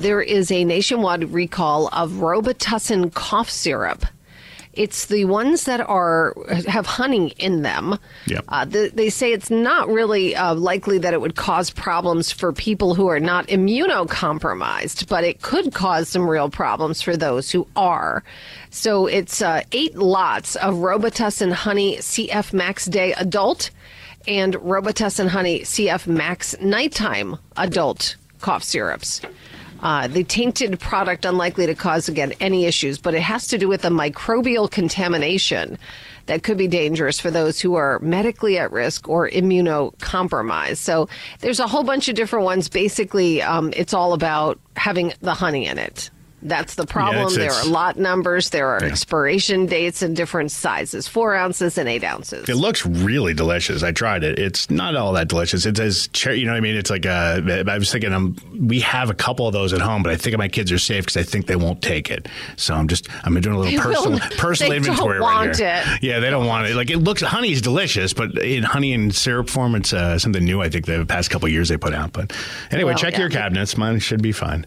There is a nationwide recall of Robitussin cough syrup. It's the ones that are have honey in them. Yep. Uh, the, they say it's not really uh, likely that it would cause problems for people who are not immunocompromised, but it could cause some real problems for those who are. So it's uh, eight lots of Robitussin Honey CF Max Day Adult and Robitussin Honey CF Max Nighttime Adult cough syrups. Uh, the tainted product unlikely to cause again any issues, but it has to do with a microbial contamination that could be dangerous for those who are medically at risk or immunocompromised. So there's a whole bunch of different ones. Basically, um, it's all about having the honey in it. That's the problem. it's- there it's- are lot numbers, there are expiration dates in different sizes four ounces and eight ounces. It looks really delicious. I tried it. It's not all that delicious. It says, cherry, you know what I mean? It's like a, I was thinking, um, we have a couple of those at home, but I think my kids are safe because I think they won't take it. So I'm just, I'm doing a little personal, personal they don't inventory right here. it. Yeah, they don't want it. Like it looks, honey is delicious, but in honey and syrup form, it's uh, something new. I think the past couple of years they put out. But anyway, Well, check yeah. your cabinets. Mine should be fine.